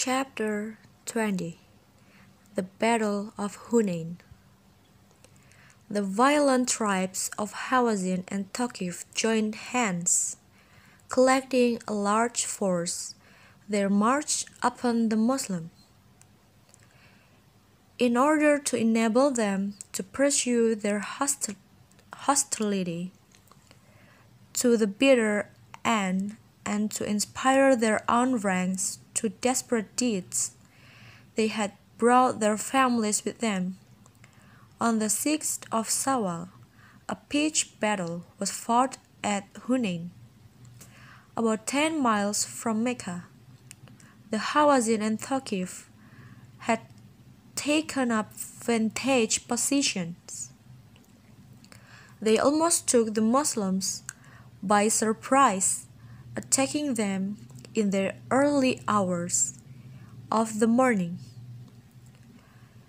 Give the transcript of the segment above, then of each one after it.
Chapter 20 The Battle of Hunain The violent tribes of Hawazin and Thaqif joined hands. Collecting a large force, they marched upon the Muslims. In order to enable them to pursue their hosti- hostility to the bitter end and to inspire their own ranks to desperate deeds, they had brought their families with them. On the sixth of Sawal, a pitched battle was fought at Hunain, about ten miles from Mecca. The Hawazin and Thaqif had taken up vantage positions. They almost took the Muslims by surprise, attacking them in the early hours of the morning.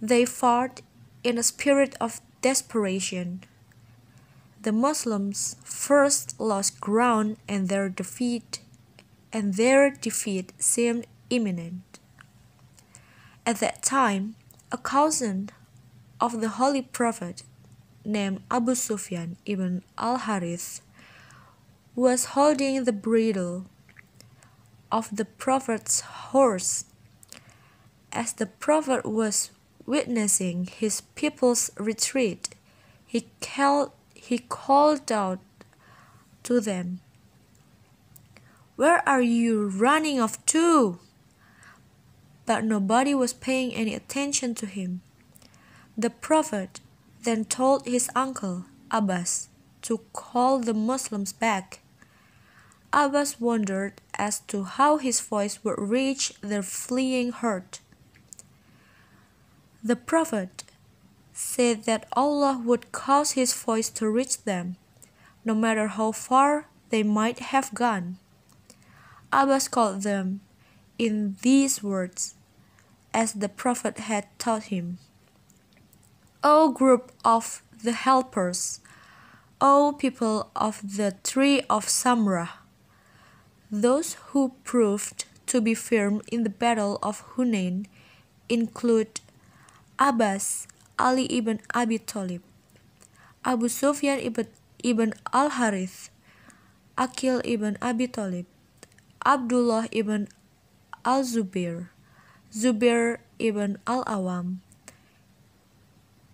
They fought in a spirit of desperation. The Muslims first lost ground and their defeat and their defeat seemed imminent. At that time, a cousin of the Holy Prophet named Abu Sufyan ibn al-Harith was holding the bridle of the Prophet's horse. As the Prophet was witnessing his people's retreat, he called, he called out to them, Where are you running off to? but nobody was paying any attention to him. The Prophet then told his uncle, Abbas, to call the Muslims back. Abbas wondered as to how his voice would reach the fleeing herd. The Prophet said that Allah would cause his voice to reach them, no matter how far they might have gone. Abbas called them in these words as the Prophet had taught him. O group of the helpers, O people of the tree of Samrah, those who proved to be firm in the battle of Hunain include Abbas, Ali ibn Abi Talib, Abu Sufyan ibn, ibn al-Harith, Akil ibn Abi Talib, Abdullah ibn al-Zubair, Zubair ibn al-Awam,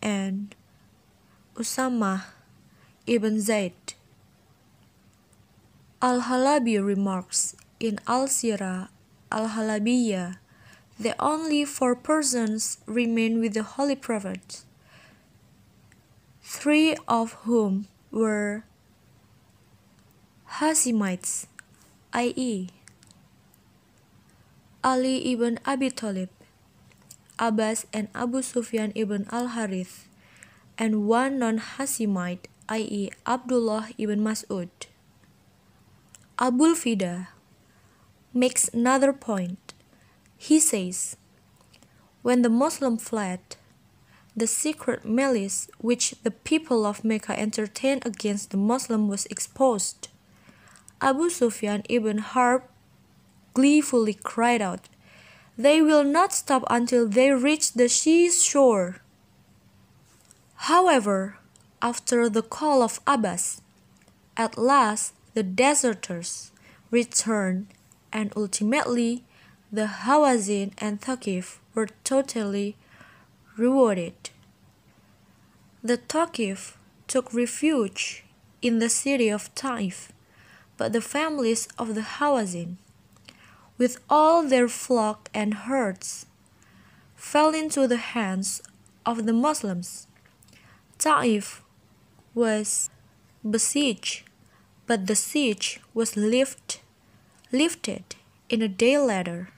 and Usama ibn Zaid. Al-Halabi remarks in Al-Sirah Al-Halabiyah that only four persons remained with the Holy Prophet, three of whom were Hashimites, i.e., Ali ibn Abi Talib, Abbas and Abu Sufyan ibn al-Harith, and one non-Hashimite, i.e. Abdullah ibn Mas'ud. Abul Fida makes another point. He says, When the Muslim fled, the secret malice which the people of Mecca entertained against the Muslim was exposed. Abu Sufyan ibn Harb gleefully cried out, They will not stop until they reach the seashore. However, after the call of Abbas, at last the deserters returned and ultimately the Hawazin and Thaqif were totally rewarded. The Thaqif took refuge in the city of Taif, but the families of the Hawazin with all their flock and herds, fell into the hands of the Muslims. Ta'if was besieged, but the siege was lift, lifted in a day later.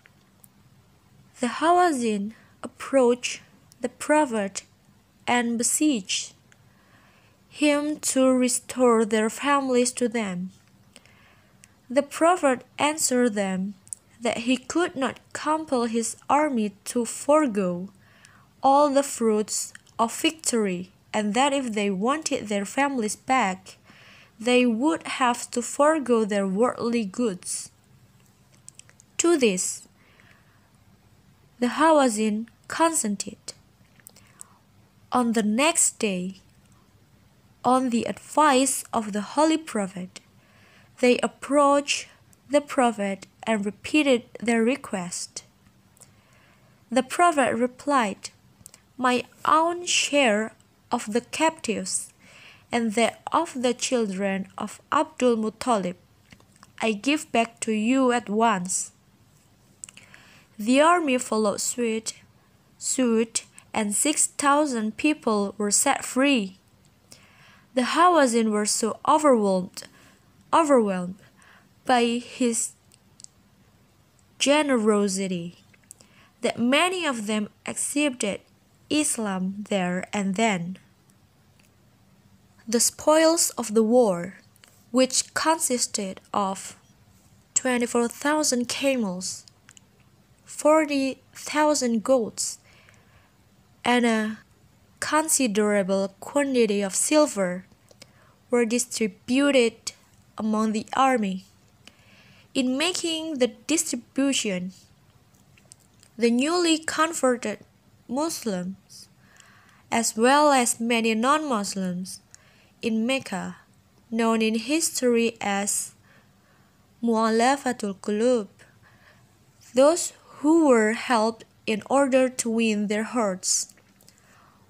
The Hawazin approached the Prophet and besieged him to restore their families to them. The Prophet answered them that he could not compel his army to forego all the fruits of victory, and that if they wanted their families back, they would have to forego their worldly goods. To this, The Hawazin consented. On the next day, on the advice of the Holy Prophet, they approached the Prophet and repeated their request. The Prophet replied, My own share of the captives and that of the children of Abdul Muttalib I give back to you at once. The army followed suit, suit and 6,000 people were set free. The Hawazin were so overwhelmed, overwhelmed by his generosity that many of them accepted Islam there and then. The spoils of the war, which consisted of 24,000 camels, 40,000 goats, and a considerable quantity of silver, were distributed among the army. In making the distribution, the newly converted Muslims, as well as many non Muslims in Mecca, known in history as Mu'alafatul Qulub, those who were helped in order to win their hearts,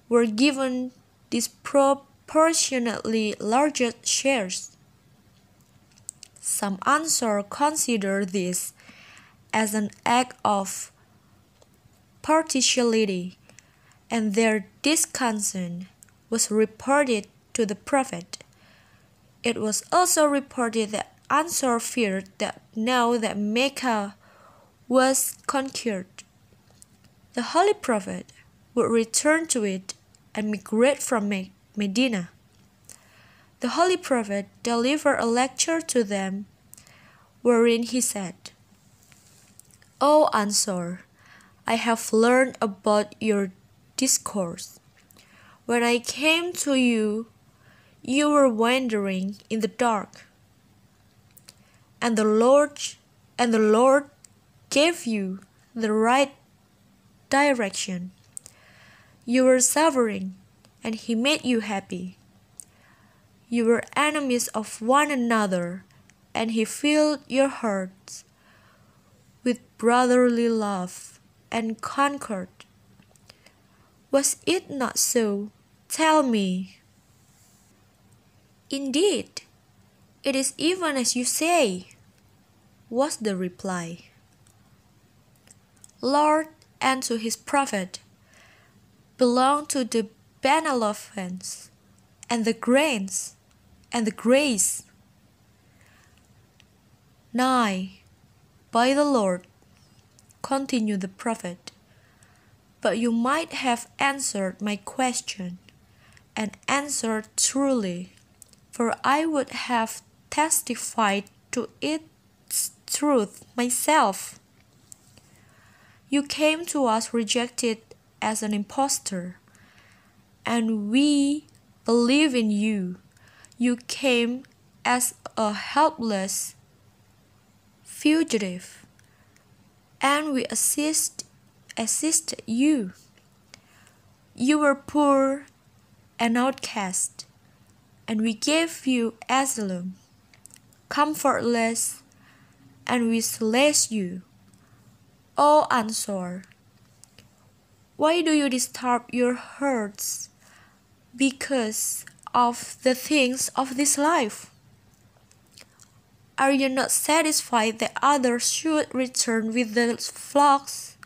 were given disproportionately larger shares. Some Ansar consider this as an act of partiality, and their discontent was reported to the Prophet. It was also reported that Ansar feared that now that Mecca was conquered, the Holy Prophet would return to it and migrate from Medina the Holy Prophet delivered a lecture to them wherein he said, O Ansar, I have learned about your discourse. When I came to you, you were wandering in the dark. And the Lord and the Lord gave you the right direction. You were suffering, and he made you happy. You were enemies of one another, and he filled your hearts with brotherly love and concord. Was it not so? Tell me. Indeed, it is even as you say, was the reply. Lord and to his prophet belong to the benevolence and the grains and the grace. 9. By the Lord, continued the prophet, but you might have answered my question, and answered truly, for I would have testified to its truth myself. You came to us rejected as an impostor, and we believe in you you came as a helpless fugitive, and we assist, assisted you. You were poor and outcast, and we gave you asylum, comfortless, and we solace you. O Ansar, why do you disturb your hearts? Because of the things of this life? Are you not satisfied that others should return with the flocks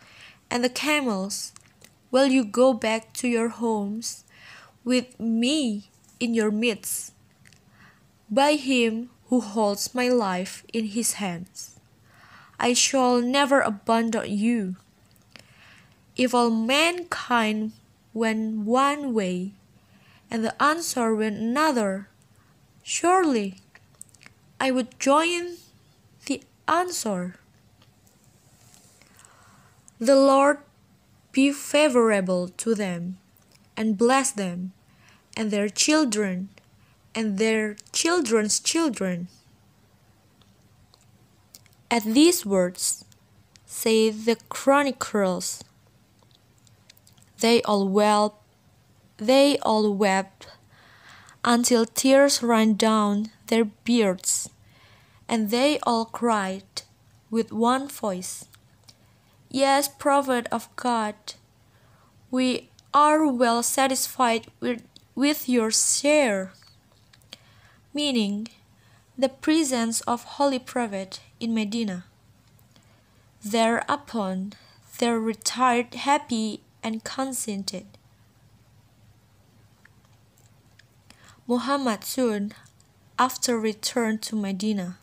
and the camels, Will you go back to your homes with me in your midst? By him who holds my life in his hands, I shall never abandon you. If all mankind went one way, and the Ansar went another. Surely I would join the Ansar. The Lord be favorable to them and bless them and their children and their children's children. At these words, say the chroniclers, They all wept, they all wept until tears ran down their beards, and they all cried with one voice, Yes, prophet of God, we are well satisfied with, with your share. Meaning, the presence of Holy Prophet in Medina. Thereupon they retired happy and consented. Muhammad soon after returned to Medina.